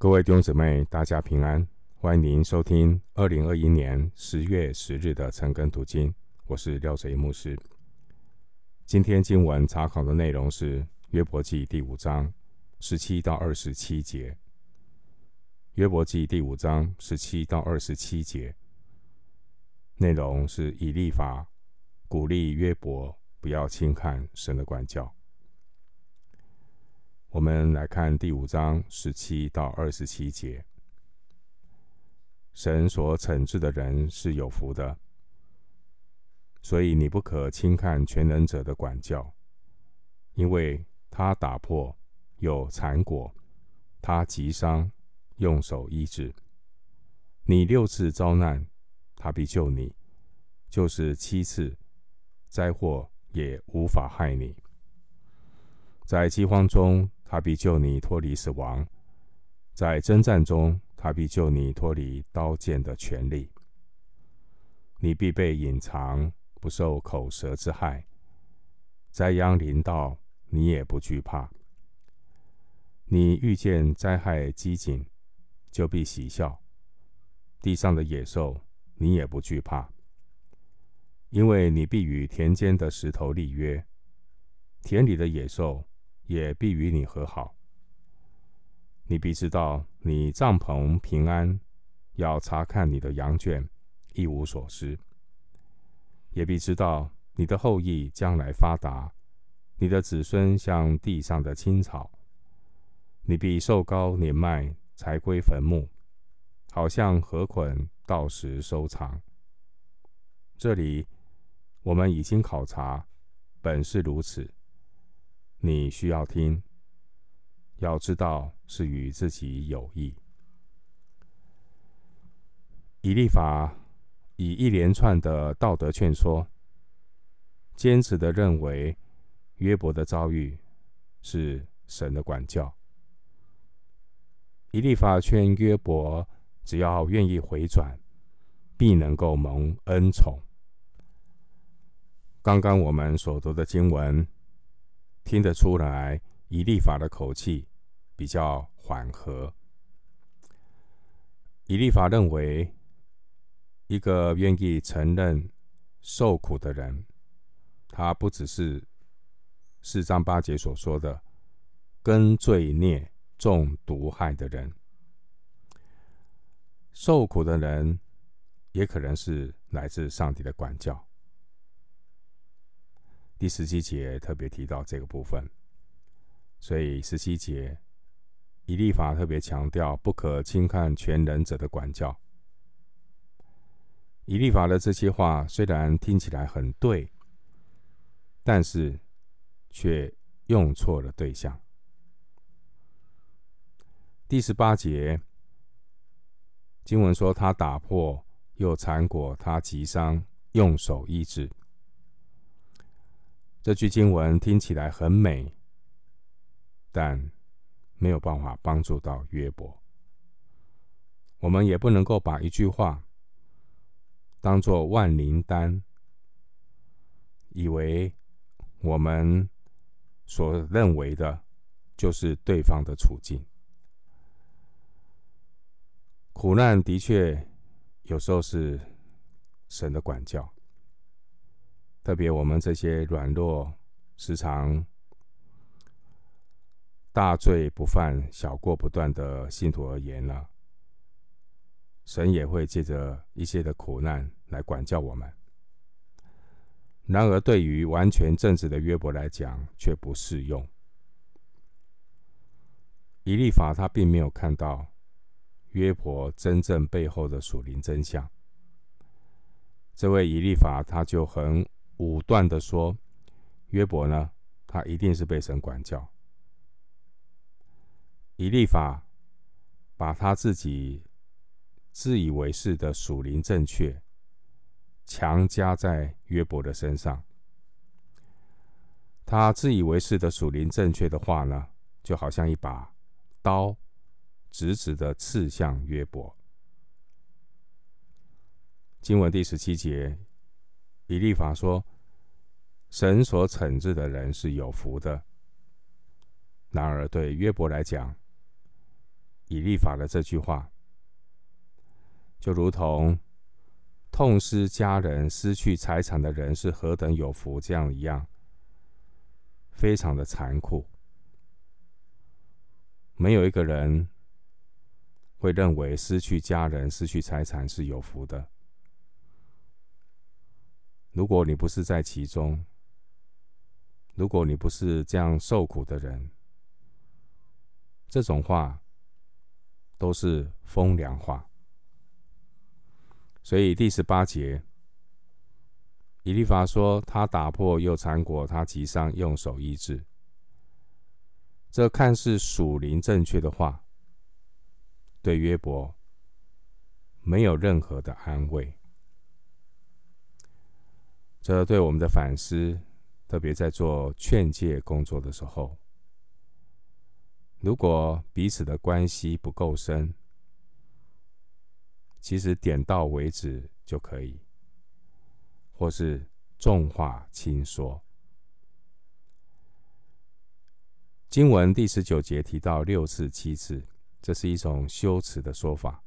各位弟兄姊妹，大家平安！欢迎您收听二零二一年十月十日的晨更读经，我是廖哲牧师。今天经文查考的内容是约伯记第五章十七到二十七节。约伯记第五章十七到二十七节内容是以利法鼓励约伯不要轻看神的管教。我们来看第五章十七到二十七节。神所惩治的人是有福的，所以你不可轻看全能者的管教，因为他打破有残果，他急伤用手医治。你六次遭难，他必救你；就是七次，灾祸也无法害你。在饥荒中，他必救你脱离死亡，在征战中，他必救你脱离刀剑的权利。你必被隐藏，不受口舌之害。灾殃临到，你也不惧怕。你遇见灾害饥馑，就必喜笑。地上的野兽，你也不惧怕，因为你必与田间的石头立约，田里的野兽。也必与你和好。你必知道你帐篷平安，要查看你的羊圈，一无所失。也必知道你的后裔将来发达，你的子孙像地上的青草。你必寿高年迈，才归坟墓，好像禾捆到时收藏。这里我们已经考察，本是如此。你需要听，要知道是与自己有益。以利法以一连串的道德劝说，坚持的认为约伯的遭遇是神的管教。以利法劝约伯，只要愿意回转，必能够蒙恩宠。刚刚我们所读的经文。听得出来，以利法的口气比较缓和。以利法认为，一个愿意承认受苦的人，他不只是四章八节所说的跟罪孽、中毒害的人，受苦的人也可能是来自上帝的管教。第十七节特别提到这个部分，所以十七节以立法特别强调不可轻看全能者的管教。以立法的这些话虽然听起来很对，但是却用错了对象。第十八节经文说：“他打破又缠裹，他急伤用手医治。”这句经文听起来很美，但没有办法帮助到约伯。我们也不能够把一句话当做万灵丹，以为我们所认为的就是对方的处境。苦难的确有时候是神的管教。特别我们这些软弱、时常大罪不犯、小过不断的信徒而言呢，神也会借着一些的苦难来管教我们。然而，对于完全正直的约伯来讲，却不适用。以利法他并没有看到约伯真正背后的属灵真相。这位以利法他就很。武断的说，约伯呢，他一定是被神管教。以立法把他自己自以为是的属灵正确强加在约伯的身上。他自以为是的属灵正确的话呢，就好像一把刀，直直的刺向约伯。经文第十七节。以利法说：“神所惩治的人是有福的。然而，对约伯来讲，以利法的这句话，就如同痛失家人、失去财产的人是何等有福这样一样，非常的残酷。没有一个人会认为失去家人、失去财产是有福的。如果你不是在其中，如果你不是这样受苦的人，这种话都是风凉话。所以第十八节，以利法说：“他打破又缠裹，他击伤，用手医治。”这看似属灵正确的话，对约伯没有任何的安慰。这对我们的反思。特别在做劝诫工作的时候，如果彼此的关系不够深，其实点到为止就可以，或是重话轻说。经文第十九节提到六次、七次，这是一种修辞的说法，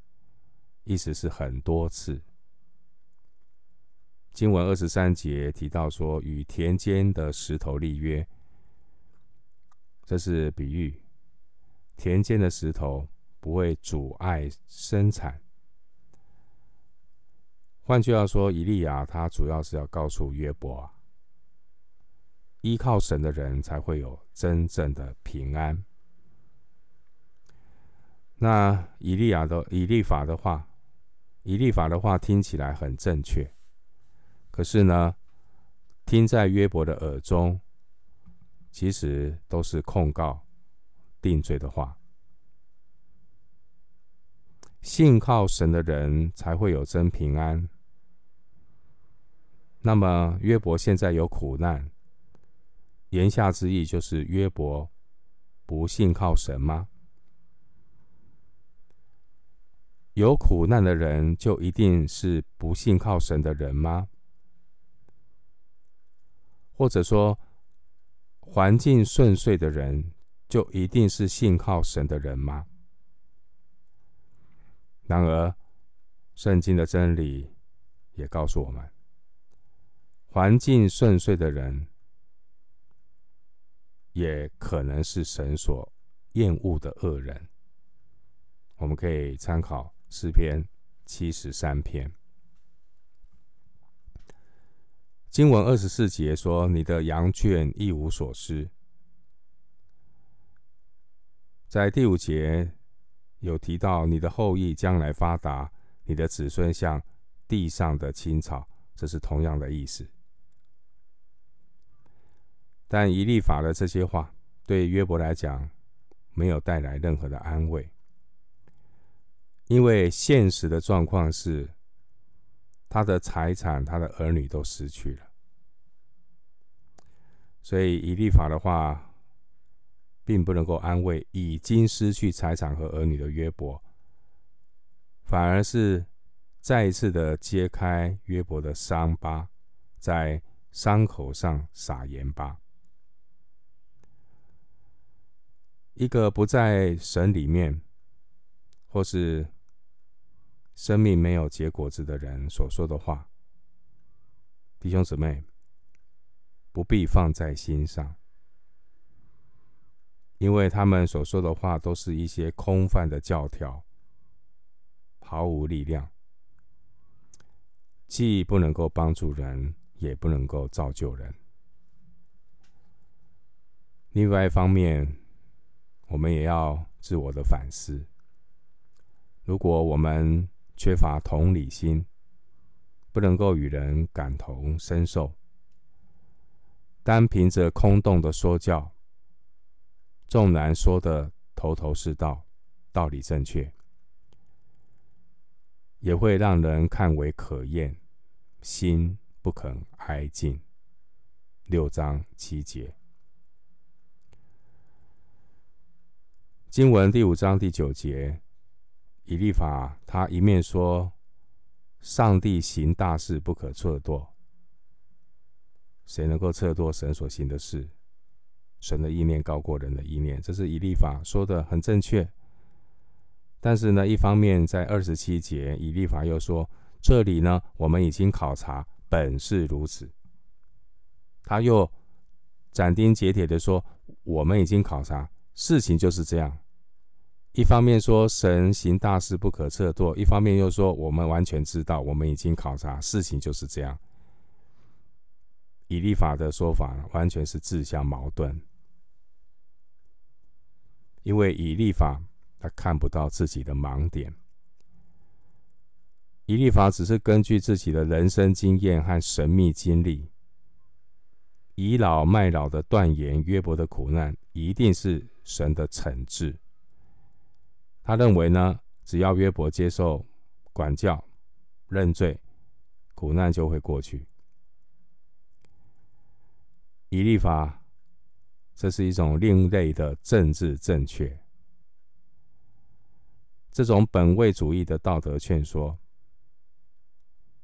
意思是很多次。经文二十三节提到说，与田间的石头立约，这是比喻，田间的石头不会阻碍生产。换句话说，以利亚他主要是要告诉约伯，依靠神的人才会有真正的平安。那以利亚的以利法的话，以利法的话听起来很正确。可是呢，听在约伯的耳中，其实都是控告、定罪的话。信靠神的人才会有真平安。那么约伯现在有苦难，言下之意就是约伯不信靠神吗？有苦难的人就一定是不信靠神的人吗？或者说，环境顺遂的人就一定是信靠神的人吗？然而，圣经的真理也告诉我们，环境顺遂的人也可能是神所厌恶的恶人。我们可以参考诗篇七十三篇。经文二十四节说：“你的羊圈一无所失。”在第五节有提到：“你的后裔将来发达，你的子孙像地上的青草。”这是同样的意思。但以利法的这些话对约伯来讲没有带来任何的安慰，因为现实的状况是。他的财产，他的儿女都失去了，所以以立法的话，并不能够安慰已经失去财产和儿女的约伯，反而是再一次的揭开约伯的伤疤，在伤口上撒盐巴。一个不在神里面，或是。生命没有结果子的人所说的话，弟兄姊妹不必放在心上，因为他们所说的话都是一些空泛的教条，毫无力量，既不能够帮助人，也不能够造就人。另外一方面，我们也要自我的反思，如果我们缺乏同理心，不能够与人感同身受，单凭着空洞的说教，纵然说得头头是道，道理正确，也会让人看为可厌，心不肯挨近。六章七节，经文第五章第九节。以利法，他一面说：“上帝行大事不可测度，谁能够测度神所行的事？神的意念高过人的意念。”这是以利法说的很正确。但是呢，一方面在二十七节，以利法又说：“这里呢，我们已经考察，本是如此。”他又斩钉截铁的说：“我们已经考察，事情就是这样。”一方面说神行大事不可测度，一方面又说我们完全知道，我们已经考察，事情就是这样。以立法的说法完全是自相矛盾，因为以立法。他看不到自己的盲点。以立法只是根据自己的人生经验和神秘经历，倚老卖老的断言约伯的苦难一定是神的惩治。他认为呢，只要约伯接受管教、认罪，苦难就会过去。以利法，这是一种另类的政治正确。这种本位主义的道德劝说，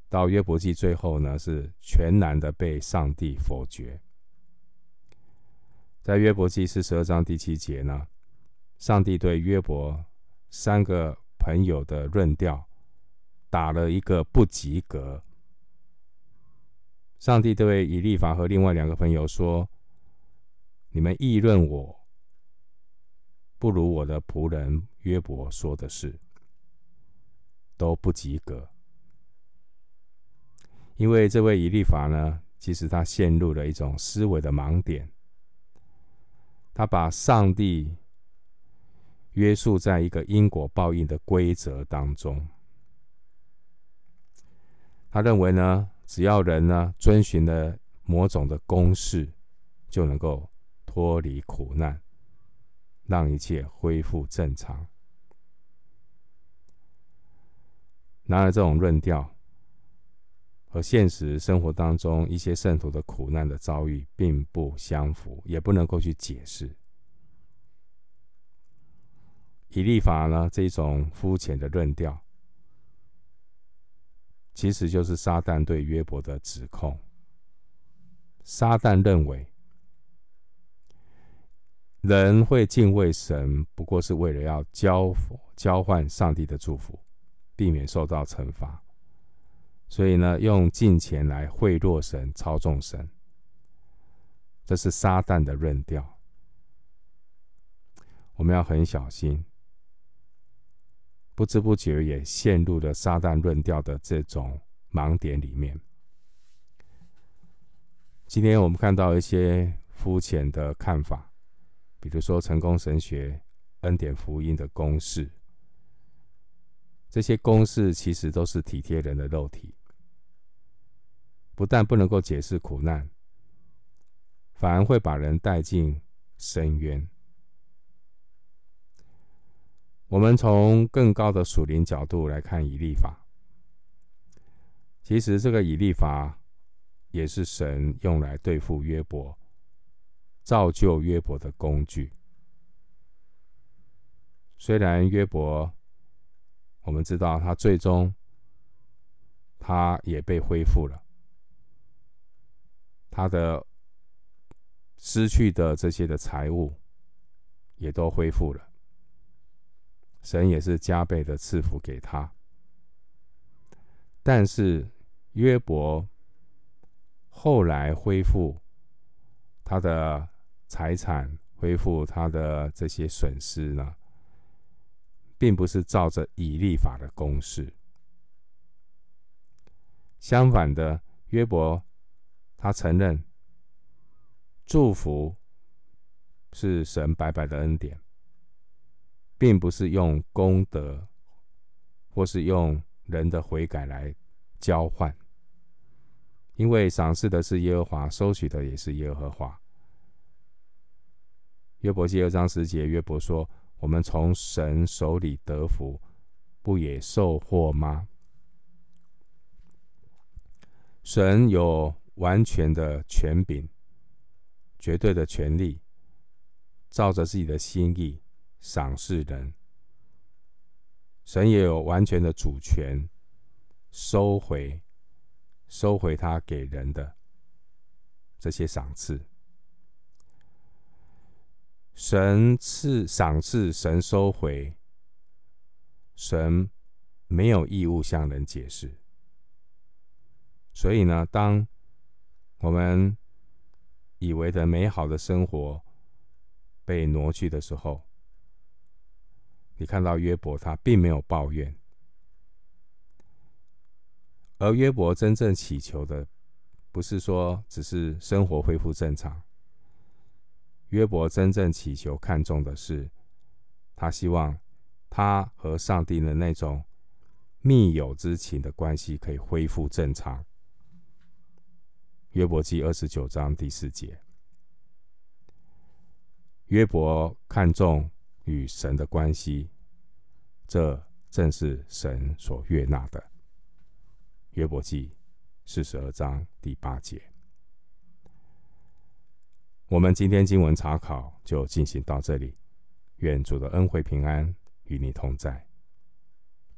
到约伯记最后呢，是全然的被上帝否决。在约伯记四十二章第七节呢，上帝对约伯三个朋友的论调打了一个不及格。上帝对以利法和另外两个朋友说：“你们议论我。”不如我的仆人约伯说的是，都不及格。因为这位以利法呢，其实他陷入了一种思维的盲点，他把上帝约束在一个因果报应的规则当中。他认为呢，只要人呢遵循了某种的公式，就能够脱离苦难。让一切恢复正常。然而，这种论调和现实生活当中一些圣徒的苦难的遭遇并不相符，也不能够去解释。以利法呢，这种肤浅的论调，其实就是撒旦对约伯的指控。撒旦认为。人会敬畏神，不过是为了要交交换上帝的祝福，避免受到惩罚。所以呢，用金钱来贿赂神、操纵神，这是撒旦的论调。我们要很小心，不知不觉也陷入了撒旦论调的这种盲点里面。今天我们看到一些肤浅的看法。比如说，成功神学、恩典福音的公式，这些公式其实都是体贴人的肉体，不但不能够解释苦难，反而会把人带进深渊。我们从更高的属灵角度来看以利法，其实这个以利法也是神用来对付约伯。造就约伯的工具。虽然约伯，我们知道他最终他也被恢复了，他的失去的这些的财物也都恢复了，神也是加倍的赐福给他。但是约伯后来恢复他的。财产恢复他的这些损失呢，并不是照着以利法的公式。相反的，约伯他承认祝福是神白白的恩典，并不是用功德或是用人的悔改来交换，因为赏赐的是耶和华，收取的也是耶和华。约伯记二章十节，约伯说：“我们从神手里得福，不也受祸吗？”神有完全的权柄、绝对的权利，照着自己的心意赏赐人。神也有完全的主权，收回、收回他给人的这些赏赐。神赐赏赐，神收回，神没有义务向人解释。所以呢，当我们以为的美好的生活被挪去的时候，你看到约伯他并没有抱怨，而约伯真正祈求的，不是说只是生活恢复正常。约伯真正祈求、看重的是，他希望他和上帝的那种密友之情的关系可以恢复正常。约伯记二十九章第四节，约伯看重与神的关系，这正是神所悦纳的。约伯记四十二章第八节。我们今天经文查考就进行到这里，愿主的恩惠平安与你同在。